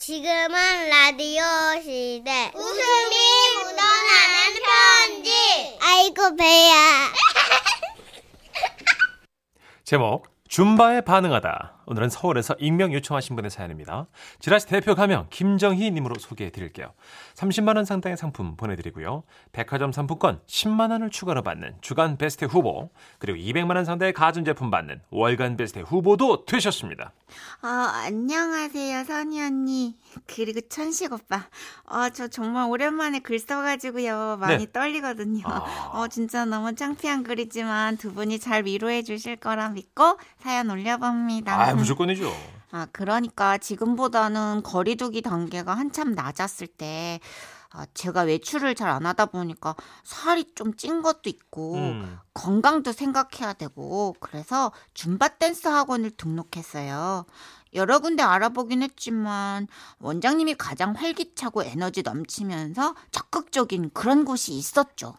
지금은 라디오 시대. 웃음이 묻어나는 편지. 아이고, 배야. 제목 줌바에 반응하다. 오늘은 서울에서 익명 요청하신 분의 사연입니다. 지라시 대표 가명 김정희 님으로 소개해 드릴게요. 30만 원 상당의 상품 보내 드리고요. 백화점 상품권 10만 원을 추가로 받는 주간 베스트 후보 그리고 200만 원 상당의 가전 제품 받는 월간 베스트 후보도 되셨습니다. 아, 안녕하세요, 선희 언니. 그리고 천식 오빠. 아, 저 정말 오랜만에 글 써 가지고요. 많이 네. 떨리거든요. 아. 어, 진짜 너무 창피한 글이지만 두 분이 잘 위로해 주실 거라 믿고 사연 올려봅니다. 아 무조건이죠. 아, 그러니까 지금보다는 거리두기 단계가 한참 낮았을 때, 아, 제가 외출을 잘 안 하다 보니까 살이 좀 찐 것도 있고, 음. 건강도 생각해야 되고, 그래서 줌바 댄스 학원을 등록했어요. 여러 군데 알아보긴 했지만, 원장님이 가장 활기차고 에너지 넘치면서 적극적인 그런 곳이 있었죠.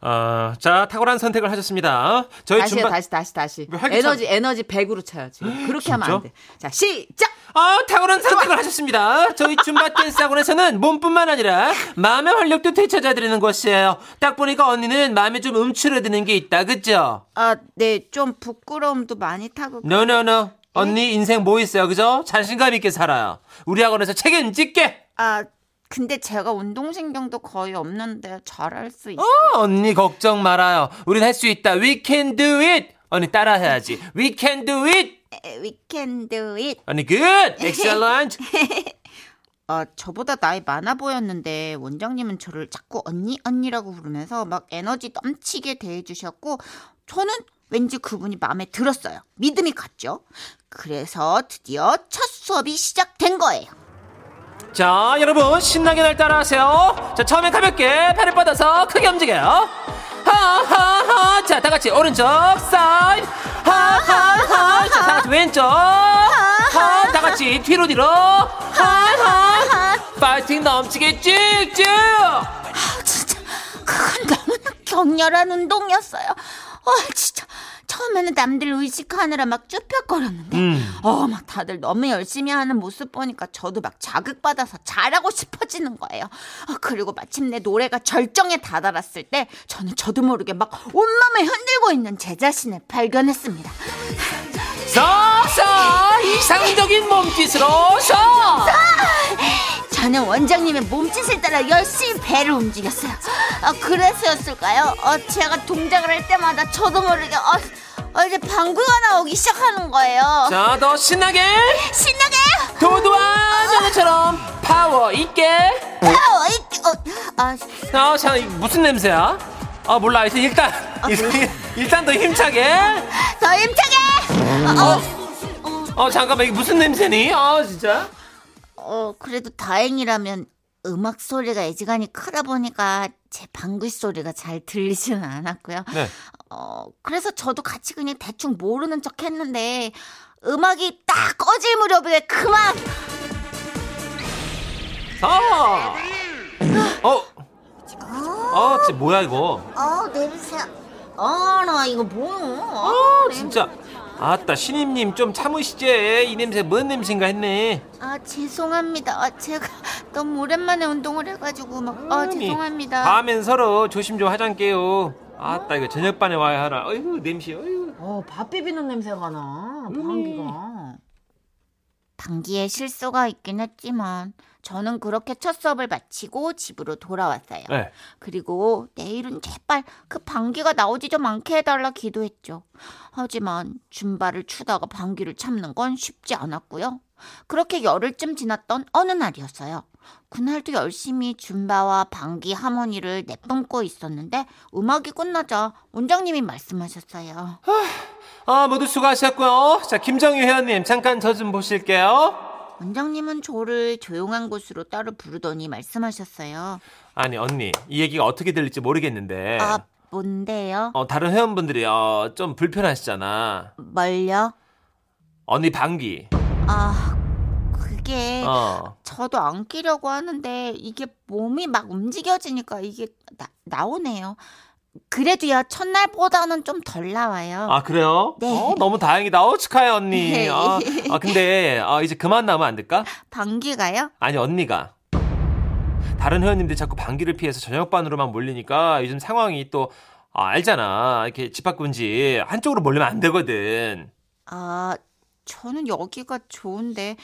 아, 자 탁월한 선택을 하셨습니다. 저희 다시요, 줌바 다시, 다시, 다시. 에너지, 에너지 100으로 쳐야지. 그렇게 하면 안 돼. 자, 시작! 아, 탁월한 선택을 하셨습니다. 저희 줌바 댄스 학원에서는 몸뿐만 아니라 마음의 활력도 되찾아드리는 곳이에요. 딱 보니까 언니는 마음에 좀 움츠러드는 게 있다, 그죠? 아, 네, 좀 부끄러움도 많이 타고. 노노노. 언니 인생 뭐 있어요, 그죠? 자신감 있게 살아요. 우리 학원에서 책임질게. 아, 근데 제가 운동신경도 거의 없는데 잘할 수 있어요. 어, 언니 걱정 말아요. 우린 할 수 있다. We can do it. 언니 따라해야지. We can do it. We can do it. 언니 good. Excellent. 아, 저보다 나이 많아 보였는데 원장님은 저를 자꾸 언니 언니라고 부르면서 막 에너지 넘치게 대해 주셨고 저는 왠지 그분이 마음에 들었어요. 믿음이 갔죠. 그래서 드디어 첫 수업이 시작된 거예요. 자, 여러분 신나게 날 따라하세요. 자, 처음에 가볍게 팔을 뻗어서 크게 움직여요. 하하하. 자, 다 같이 오른쪽 사이드. 하하하. 자, 다 같이 왼쪽. 하. 다 같이 뒤로 뒤로. 하하. 파이팅 넘치게 쭉쭉. 아, 진짜 그건 너무나 격렬한 운동이었어요. 어, 진짜 처음에는 남들 의식하느라 막 쭈뼛거렸는데 어, 막 다들 너무 열심히 하는 모습 보니까 저도 막 자극받아서 잘하고 싶어지는 거예요. 어, 그리고 마침내 노래가 절정에 다다랐을 때 저는 저도 모르게 막 온몸을 흔들고 있는 제 자신을 발견했습니다. 서서 이상적인 몸짓으로 서. 저는 원장님의 몸짓을 따라 열심히 배를 움직였어요. 아, 그래서였을까요? 어, 제가 동작을 할 때마다 저도 모르게 어, 어, 이제 방구가 나오기 시작하는 거예요. 자, 더 신나게. 신나게! 도도한 연애처럼 파워 있게. 아, 이- 어, 아, 아, 자, 무슨 냄새야? 아, 몰라. 일단, 일단, 일단 더 힘차게. 더 힘차게! 어, 잠깐만, 이게 무슨 냄새니? 아, 진짜. 어, 그래도 다행이라면 음악 소리가 애지간히 크다 보니까 제 방귀 소리가 잘 들리지는 않았고요. 네. 어, 그래서 저도 같이 그냥 대충 모르는 척 했는데 음악이 딱 꺼질 무렵에 그만 아! 어, 어, 진짜 뭐야, 이거. 어 냄새 아 나 이거 뭐야 아, 진짜. 아따, 신임님 좀 참으시지. 이 냄새 뭔 냄새인가 했네. 아 죄송합니다 아, 제가 너무 오랜만에 운동을 해가지고 막 아 죄송합니다 다음엔 서로 조심 좀 하잔게요. 아따, 이거 저녁반에 와야 하나. 어이구, 냄새, 어이구. 어, 밥 비비는 냄새가 나. 방귀가. 방귀에 실수가 있긴 했지만 저는 그렇게 첫 수업을 마치고 집으로 돌아왔어요. 네. 그리고 내일은 제발 그 방귀가 나오지 좀 않게 해달라 기도했죠. 하지만 줌바를 추다가 방귀를 참는 건 쉽지 않았고요. 그렇게 열흘쯤 지났던 어느 날이었어요. 그날도 열심히 줌바와 방귀 하모니를 내뿜고 있었는데 음악이 끝나자 원장님이 말씀하셨어요. 아, 모두 수고하셨고요. 자, 김정희 회원님, 잠깐 저 좀 보실게요. 원장님은 저를 조용한 곳으로 따로 부르더니 말씀하셨어요. 아니, 언니, 이 얘기가 어떻게 들릴지 모르겠는데. 아, 뭔데요? 어, 다른 회원분들이 어, 좀 불편하시잖아. 뭘요? 언니 방귀. 아, 그게 어. 저도 안 끼려고 하는데 이게 몸이 막 움직여지니까 이게 나, 나오네요. 그래도요, 첫날보다는 좀 덜 나와요. 아 그래요? 네. 어, 너무 다행이다. 어, 축하해 언니. 네. 아, 아, 근데 아, 이제 그만 나면 안 될까? 방귀가요? 아니 언니가 다른 회원님들이 자꾸 방귀를 피해서 저녁반으로만 몰리니까 요즘 상황이 또 아, 알잖아. 이렇게 집합군지 한쪽으로 몰리면 안 되거든. 아, 저는 여기가 좋은데,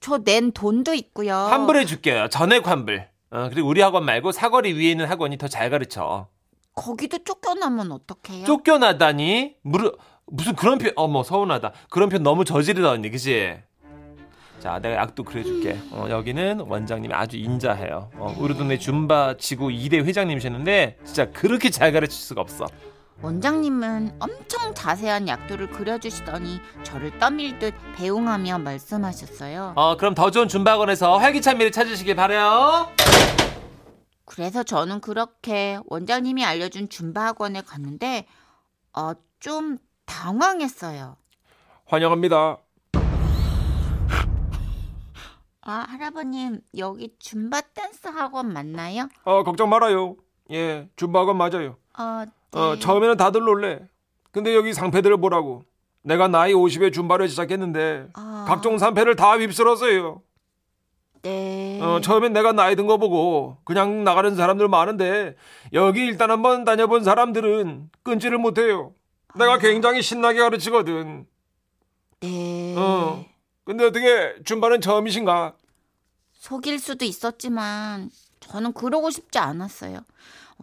저 낸 돈도 있고요. 환불해 줄게요. 전액 환불. 어, 그리고 우리 학원 말고 사거리 위에 있는 학원이 더 잘 가르쳐. 거기도 쫓겨나면 어떡해요? 쫓겨나다니? 무르, 무슨 그런 편, 어머, 서운하다. 그런 편 너무 저지르다, 언니, 그지? 자, 내가 약도 그려줄게. 어, 여기는 원장님이 아주 인자해요. 어, 우리 동네 줌바 지구 2대 회장님이셨는데, 진짜 그렇게 잘 가르칠 수가 없어. 원장님은 엄청 자세한 약도를 그려주시더니 저를 떠밀듯 배웅하며 말씀하셨어요. 어, 그럼 더 좋은 줌바 학원에서 활기찬 미를 찾으시길 바래요 그래서 저는 그렇게 원장님이 알려준 줌바 학원에 갔는데 어, 좀 당황했어요. 환영합니다. 아, 할아버님, 여기 줌바 댄스 학원 맞나요? 어, 걱정 말아요. 예, 줌바건 맞아요. 어, 네. 어, 처음에는 다들 놀래. 근데 여기 상패들을 보라고. 내가 나이 50에 줌바를 시작했는데 아, 각종 상패를 다 휩쓸었어요. 네. 어, 처음엔 내가 나이 든 거 보고 그냥 나가는 사람들 많은데 여기 일단 한번 다녀본 사람들은 끊지를 못해요. 내가 굉장히 신나게 가르치거든. 네. 어. 근데 어떻게 줌바는 처음이신가? 속일 수도 있었지만 저는 그러고 싶지 않았어요.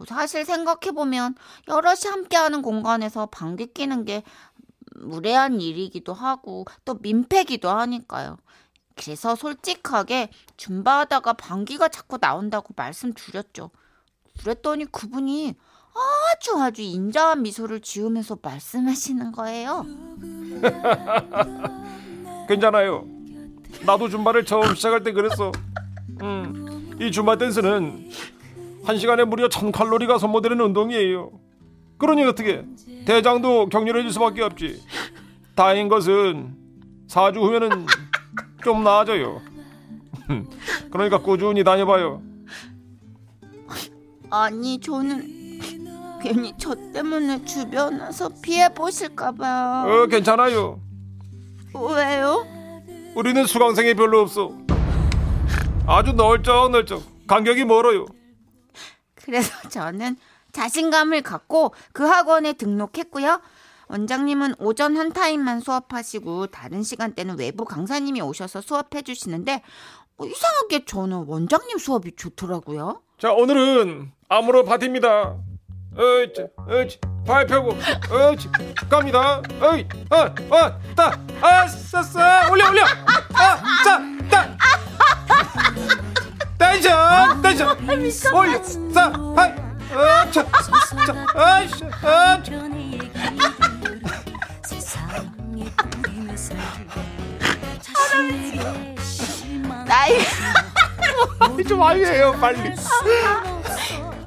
사실 생각해보면 여럿이 함께하는 공간에서 방귀 끼는 게 무례한 일이기도 하고 또 민폐기도 하니까요. 그래서 솔직하게 줌바하다가 방귀가 자꾸 나온다고 말씀드렸죠. 그랬더니 그분이 아주 아주 인자한 미소를 지으면서 말씀하시는 거예요. 괜찮아요. 나도 줌바를 처음 시작할 때 그랬어. 음, 이 줌바 댄스는 한 시간에 무려 천 칼로리가 소모되는 운동이에요. 그러니 어떻게 대장도 격렬해질 수밖에 없지. 다행인 것은 4주 후면은 좀 나아져요. 그러니까 꾸준히 다녀봐요. 아니 저는 괜히 저 때문에 주변에서 피해 보실까 봐요. 어, 괜찮아요. 왜요? 우리는 수강생이 별로 없어. 아주 널쩍널쩍 간격이 멀어요. 그래서 저는 자신감을 갖고 그 학원에 등록했고요. 원장님은 오전 한 타임만 수업하시고 다른 시간대는 외부 강사님이 오셔서 수업해 주시는데 어, 이상하게 저는 원장님 수업이 좋더라고요. 자 오늘은 아모르 파티입니다. 어이치 어이치 발 펴고 어이치 갑니다. 어이 어어따 아싸싸 올려 올려 아자따 tension tension 올려 싸 하이 자 아이씨 어차 나이 좀 알려요 빨리.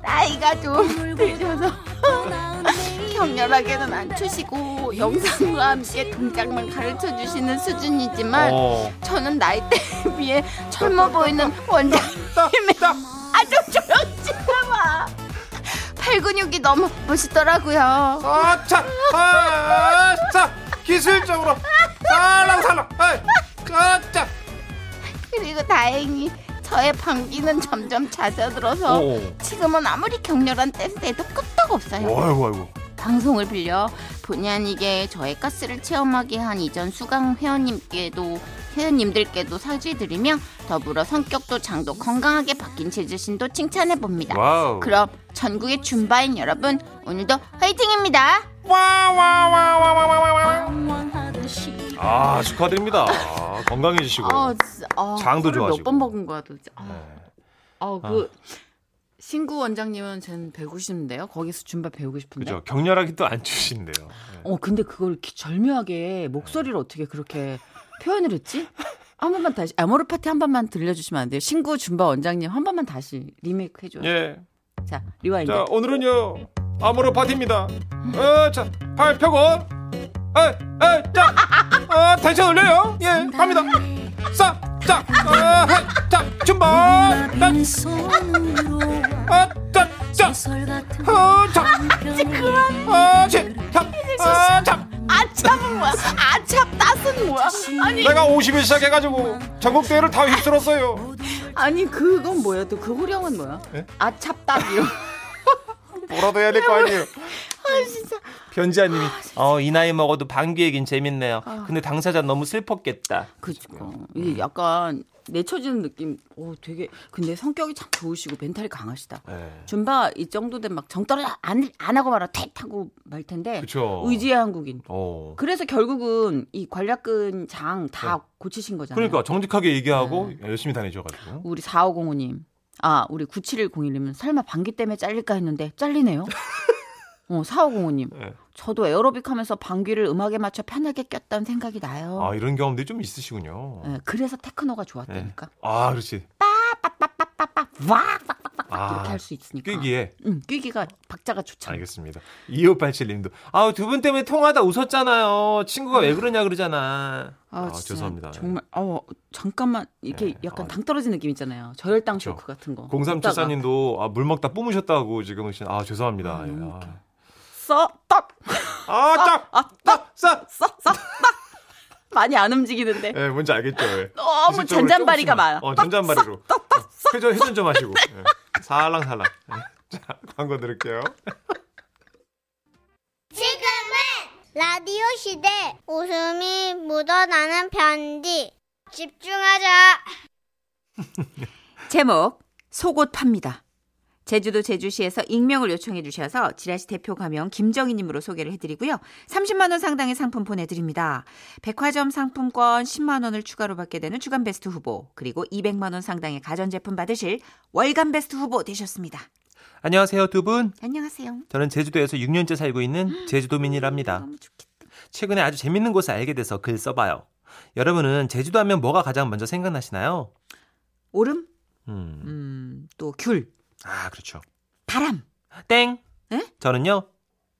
나이가 좀 드셔서 격렬하게는 안 추시고 영상과 함께 동작만 가르쳐 주시는 수준이지만 어. 저는 나이대에 비해 젊어 보이는 원장님의 아주 조용히 지나마 팔 근육이 너무 멋있더라고요. 아차 아차 기술적으로 살랑살랑 아차 그리고 다행히 저의 방귀는 점점 잦아들어서 어. 지금은 아무리 격렬한 댄스에도 끄떡 없어요. 아이고 아이고. 방송을 빌려 본의 아니게 저의 가스를 체험하게 한 이전 수강 회원님께도 회원님들께도 사죄드리며 더불어 성격도 장도 건강하게 바뀐 제 자신도 칭찬해 봅니다. wow. 그럼 전국의 줌바인 여러분 오늘도 화이팅입니다. 아 축하드립니다. 아, 건강해지시고. 아, 진짜, 아, 장도 좋아지고. 몇번 먹은 거야 도대체. 아, 네. 어, 그 신구 원장님은 저는 배우고 싶은데요. 거기서 줌바 배우고 싶은데. 그죠. 격렬하게 또안 주신대요. 네. 어, 근데 그걸 절묘하게 목소리를 어떻게 그렇게 표현을 했지? 한 번만 다시 아모르 파티 한 번만 들려주시면 안 돼요? 신구 줌바 원장님 한 번만 다시 리메이크 해줘요. 예. 자, 리와인드. 자 오늘은요 암으로 버팁니다. 어, 자, 발 펴고, 에, 에, 자, 어, 아, 텐션 올려요. 예, 갑니다. 싹, 자, 아, 자, 준발, 자, 아, 자, 자, 어, 자, 아, 지, 참, 아, 참. 아참은 뭐야? 아참 따은 뭐야? 아니 내가 50일 시작해가지고 전국 대회를 다 휩쓸었어요. 아니 그건 뭐야? 또 그 호령은 뭐야? 예? 아찹 따이요. 뭐라도 해야 될 거 아니에요. 변지아님이 어, 이 나이 먹어도 방귀 얘긴 재밌네요. 근데 당사자 너무 슬펐겠다. 그죠. 이게 약간 내쳐지는 느낌. 오, 되게 근데 성격이 참 좋으시고 멘탈이 강하시다. 네. 줌바 이 정도 되면 막 정떨어 안, 안 하고 말아 택 하고 말 텐데. 그쵸. 의지의 한국인. 어. 그래서 결국은 이 관략근 장다 네. 고치신 거잖아요. 그러니까 정직하게 얘기하고 네. 열심히 다니셔가지고. 우리 4505님. 아, 우리 9701님은 설마 방귀 때문에 잘릴까 했는데 잘리네요. 어, 4505님. 네. 저도 에어로빅 하면서 방귀를 음악에 맞춰 편하게 꼈다는 생각이 나요. 아 이런 경험들이 좀 있으시군요. 예, 그래서 테크노가 좋았다니까. 아 그렇지. 와! 아 이렇게 할수 있으니까. 뀌기에 응, 뀌기가 박자가 좋잖아. 알겠습니다. 2587님도 아우 두 분 때문에 통하다 웃었잖아요. 친구가 왜 그러냐 그러잖아. 아, 진짜 죄송합니다. 정말 어 잠깐만 이렇게 네, 약간 아. 당 떨어진 느낌 있잖아요. 저혈당. 쇼크 같은 거. 0374님도 아, 물 먹다 뿜으셨다고 지금 하신 아 죄송합니다. 아, 예, 웃겨. 아. 써, 떡, 아, 딱! 아, 딱! 싸! 써, 써, 떡. 많이 안 움직이는데. 예, 뭔지 알겠죠? 예. 너무 잔잔바리가. 많아. 어, 잔잔바리로. 회전, 회전 좀 하시고. 예. 살랑살랑. 예. 자, 광고 들을게요. 지금은 라디오 시대 웃음이 묻어나는 편지 집중하자 제목 속옷 팝니다. 제주도 제주시에서 익명을 요청해 주셔서 지라시 대표 가명 김정희님으로 소개를 해드리고요. 30만 원 상당의 상품 보내드립니다. 백화점 상품권 10만 원을 추가로 받게 되는 주간 베스트 후보 그리고 200만 원 상당의 가전제품 받으실 월간 베스트 후보 되셨습니다. 안녕하세요, 두 분. 안녕하세요. 저는 제주도에서 6년째 살고 있는 제주도민이랍니다. 너무 좋겠다. 최근에 아주 재밌는 곳을 알게 돼서 글 써봐요. 여러분은 제주도 하면 뭐가 가장 먼저 생각나시나요? 오름, 음, 음, 또 귤, 아, 그렇죠. 바람. 땡! 에? 저는요,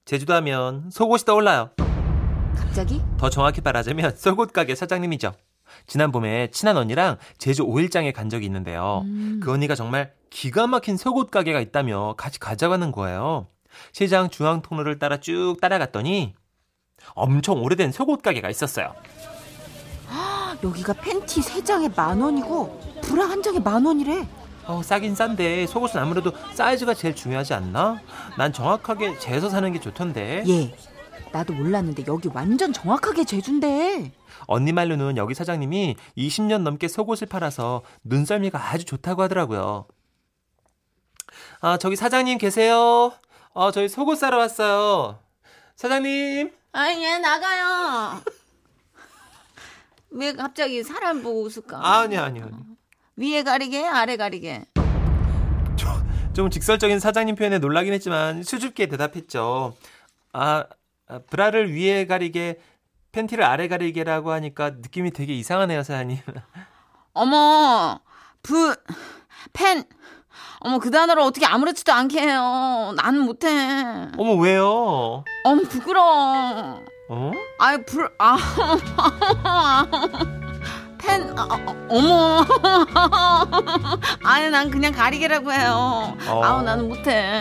제주도 하면 속옷이 떠올라요. 갑자기? 더 정확히 말하자면 속옷 가게 사장님이죠. 지난 봄에 친한 언니랑 제주 5일장에 간 적이 있는데요. 음. 그 언니가 정말 기가 막힌 속옷 가게가 있다며 같이 가져가는 거예요. 시장 중앙 통로를 따라 쭉 따라갔더니 엄청 오래된 속옷 가게가 있었어요. 여기가 팬티 3장에 만 원이고 브라 한 장에 만 원이래. 어, 싸긴 싼데 속옷은 아무래도 사이즈가 제일 중요하지 않나? 난 정확하게 재서 사는 게 좋던데. 예. 나도 몰랐는데 여기 완전 정확하게 제주인데. 언니 말로는 여기 사장님이 20년 넘게 속옷을 팔아서 눈썰미가 아주 좋다고 하더라고요. 아, 저기 사장님 계세요? 어, 저희 속옷 사러 왔어요. 사장님. 아니, 얘 나가요. 왜 갑자기 사람 보고 웃을까? 아니, 아니, 아니. 위에 가리게, 아래 가리게. 좀 직설적인 사장님 표현에 놀라긴 했지만 수줍게 대답했죠. 아, 아, 브라를 위에 가리게 팬티를 아래 가리게라고 하니까 느낌이 되게 이상하네요, 사장님. 어머, 부, 펜. 어머, 그 단어를 어떻게 아무렇지도 않게 해요. 나는 못해. 어머, 왜요? 어머, 부끄러워. 어? 아이, 불, 아, 펜, 아, 아, 어머. 아니, 난 그냥 가리개라고 해요. 어. 아우, 나는 못해.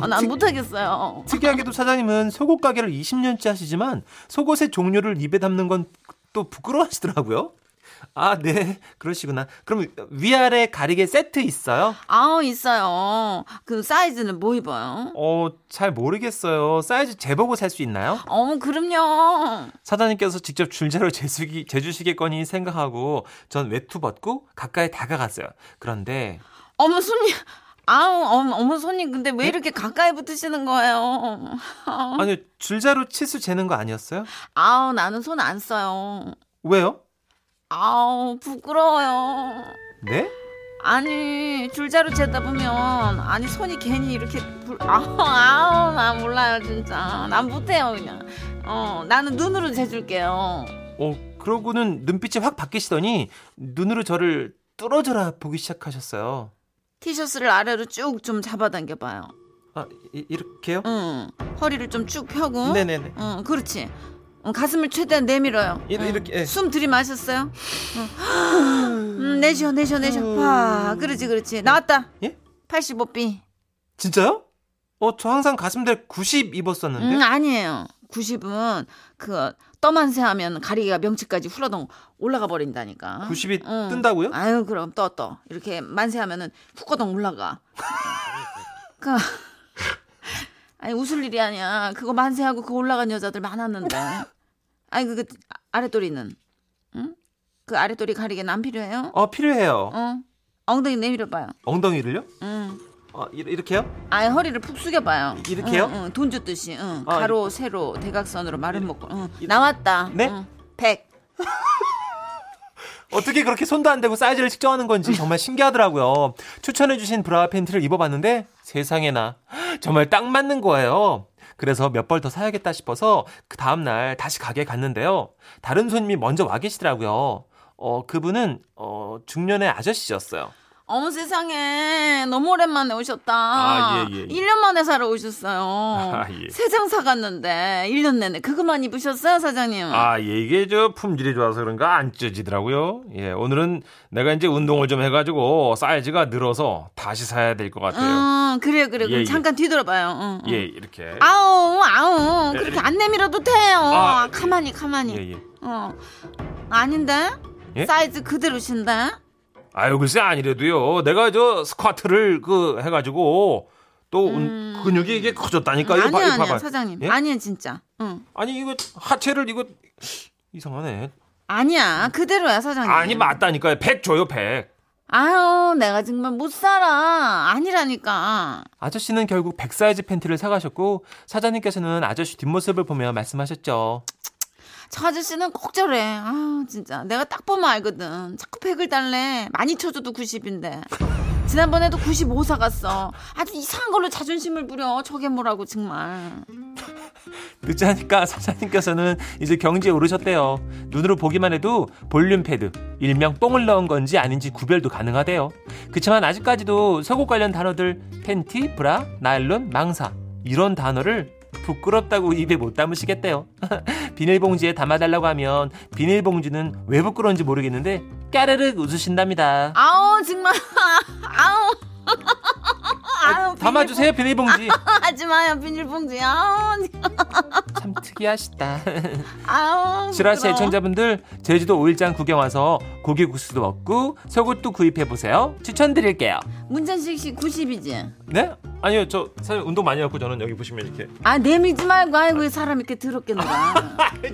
아, 난 특- 못하겠어요. 특이하게도 사장님은 속옷 가게를 20년째 하시지만 속옷의 종류를 입에 담는 건 또 부끄러워하시더라고요. 아, 네. 그러시구나. 그럼 위아래 가리개 세트 있어요? 아우, 있어요. 그 사이즈는 뭐 입어요? 어, 잘 모르겠어요. 사이즈 재보고 살 수 있나요? 어머, 그럼요. 사장님께서 직접 줄자로 재수기, 재주시겠거니 생각하고 전 외투 벗고 가까이 다가갔어요. 그런데 어머, 손님. 아우, 어머, 어머, 손님. 근데 네? 왜 이렇게 가까이 붙으시는 거예요? 아니 줄자로 치수 재는 거 아니었어요? 아우, 나는 손 안 써요. 왜요? 아우, 부끄러워요. 네? 아니, 줄자로 재다 보면, 아니, 손이 괜히 이렇게, 불, 아우, 아우, 나 몰라요, 진짜. 난 못해요, 그냥. 어, 나는 눈으로 재줄게요. 어 그러고는 눈빛이 확 바뀌시더니 눈으로 저를 뚫어져라 보기 시작하셨어요. 티셔츠를 아래로 쭉 좀 잡아당겨 봐요. 아 이, 이렇게요? 응. 허리를 좀 쭉 펴고. 네네네. 응, 그렇지. 어, 가슴을 최대한 내밀어요. 이- 응. 이렇게, 예. 숨 들이마셨어요? 응. 음, 내쉬어, 내쉬어, 내쉬어. 와, 그렇지, 그렇지. 나왔다. 예? 85B. 진짜요? 어 저 항상 가슴대 90 입었었는데. 음, 아니에요. 90은 그 떠만세 하면 가리개가 명치까지 훌러덩 올라가 버린다니까. 90이 응. 뜬다고요? 아유 그럼 떠 떠. 이렇게 만세 하면은 후꺼덩 올라가. 그 아니 웃을 일이 아니야. 그거 만세하고 그거 올라간 여자들 많았는데. 아니 그 아랫도리는 응? 그 아랫도리 가리개는 안 필요해요? 어, 필요해요. 어. 엉덩이 내밀어봐요. 엉덩이를요? 응. 어, 이- 이렇게요? 아예 허리를 푹 숙여봐요. 이렇게요? 응, 응, 돈 줬듯이. 응. 아, 가로, 세로, 대각선으로 말은 먹고. 응. 이- 나왔다. 네? 응. 100. 어떻게 그렇게 손도 안 대고 사이즈를 측정하는 건지 정말 신기하더라고요. 추천해주신 브라 팬티를 입어봤는데 세상에나 정말 딱 맞는 거예요. 그래서 몇 벌 더 사야겠다 싶어서 그 다음날 다시 가게에 갔는데요. 다른 손님이 먼저 와 계시더라고요. 어, 그분은, 어, 중년의 아저씨였어요. 어머 세상에 너무 오랜만에 오셨다. 아, 예, 예, 예. 1년 만에 사러 오셨어요. 아, 예. 세장 사갔는데 1년 내내 그거만 입으셨어요 사장님? 아, 예, 이게 저 품질이 좋아서 그런가 안 찢어지더라고요. 예, 오늘은 내가 이제 운동을 좀 해가지고 사이즈가 늘어서 다시 사야 될 것 같아요. 응, 그래요 그래. 예, 그럼 예. 잠깐 뒤돌아봐요. 응, 응. 예, 이렇게. 아우 아우 예, 그렇게 예. 안 내밀어도 돼요. 아, 가만히 가만히. 예, 예. 어 아닌데 예? 사이즈 그대로신데? 아유 글쎄 아니래도요. 내가 저 스쿼트를 그 해가지고 또 운- 근육이 이게 커졌다니까. 이거 봐, 음. 아니야 봐봐. 사장님. 예? 아니야 진짜. 응. 아니 이거 하체를 이거 이상하네. 아니야 그대로야 사장님. 아니 맞다니까요. 100 줘요 100. 아유 내가 정말 못 살아. 아니라니까. 아저씨는 결국 100 사이즈 팬티를 사가셨고 사장님께서는 아저씨 뒷모습을 보며 말씀하셨죠. 저 아저씨는 꼭 저래. 아 진짜 내가 딱 보면 알거든. 자꾸 100을 달래. 많이 쳐줘도 90인데. 지난번에도 95 사갔어. 아주 이상한 걸로 자존심을 부려. 저게 뭐라고 정말. 늦지 않으니까 사장님께서는 이제 경지에 오르셨대요. 눈으로 보기만 해도 볼륨 패드, 일명 똥을 넣은 건지 아닌지 구별도 가능하대요. 그치만 아직까지도 속옷 관련 단어들 팬티, 브라, 나일론, 망사 이런 단어를 부끄럽다고 입에 못 담으시겠대요. 비닐봉지에 담아달라고 하면 비닐봉지는 왜 부끄러운지 모르겠는데 까르륵 웃으신답니다. 아우 정말. 아우. 아우 담아주세요 비닐봉지. 하지 마요 비닐봉지. 아우. 참 특이하시다. 아우. 지라시. 애청자분들 제주도 5일장 구경 와서 고기 국수도 먹고 속옷도 구입해 보세요. 추천드릴게요. 문천식 씨 90이지. 네? 아니요 저 사실 운동 많이 했고 저는 여기 보시면 이렇게 아 내밀지 말고 아이고 이 사람 이렇게 더럽게 놀아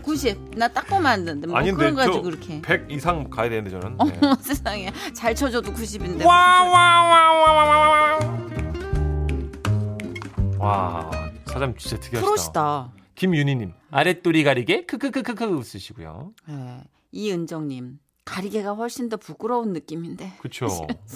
90 나 딱 보면 안 되는데 뭐 그런 거 가지고 그렇게 100 이상 가야 되는데 저는. 네. 어머 세상에 잘 쳐줘도 90인데 와와와와와와 와 사장님 진짜 특이하시다. 프로시다 김윤희님 아랫도리 가리개 크크크크크 웃으시고요. 네. 이은정님 가리개가 훨씬 더 부끄러운 느낌인데 그렇죠.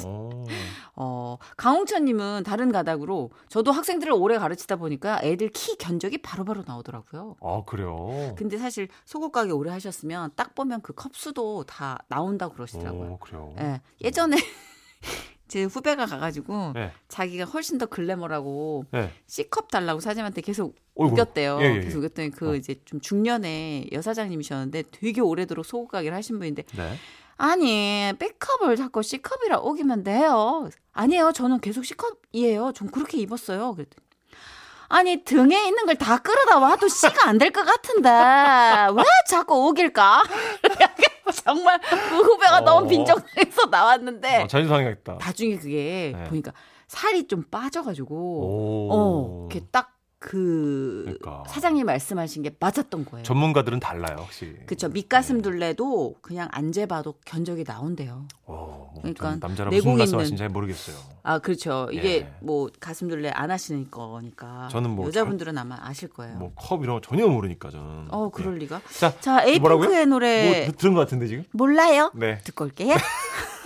오. 어 강홍천 님은 다른 가닥으로 저도 학생들을 오래 가르치다 보니까 애들 키 견적이 바로바로 나오더라고요 아 그래요. 근데 사실 속옷 가게 오래 하셨으면 딱 보면 그 컵수도 다 나온다고 그러시더라고요 오 그래요. 예, 예전에 제 후배가 가가지고 네. 자기가 훨씬 더 글래머라고 네. C컵 달라고 사장님한테 계속 어이구. 우겼대요. 예, 예, 예. 계속 우겼더니 그 어. 이제 좀 중년의 여사장님이셨는데 되게 오래도록 속옷 가게를 하신 분인데 네. 아니 B컵을 자꾸 C컵이라 우기면 돼요. 아니에요. 저는 계속 C컵이에요. 전 그렇게 입었어요. 그랬더니 아니 등에 있는 걸 다 끌어다 와도 C가 안 될 것 같은데 왜 자꾸 우길까? 정말 그 후배가 어. 너무 빈정상해서 나왔는데 아, 자존심 상했다. 나중에 그게 네. 보니까 살이 좀 빠져가지고 오. 어 이렇게 딱 그 그러니까. 사장님 말씀하신 게 맞았던 거예요. 전문가들은 달라요, 확실히. 그쵸 밑가슴 둘레도 그냥 안 재봐도 견적이 나온대요. 오, 뭐 그러니까 전 남자라 무슨 말씀하신지 잘 모르겠어요. 아 그렇죠. 이게 예. 뭐 가슴 둘레 안 하시는 거니까. 저는 뭐 여자분들은 아마 아실 거예요. 뭐컵 이런 거 전혀 모르니까 저는. 어 예. 그럴 리가. 자, 자? 에이핑크의 노래 뭐 들은 것 같은데 지금? 몰라요? 네. 듣고 올게요.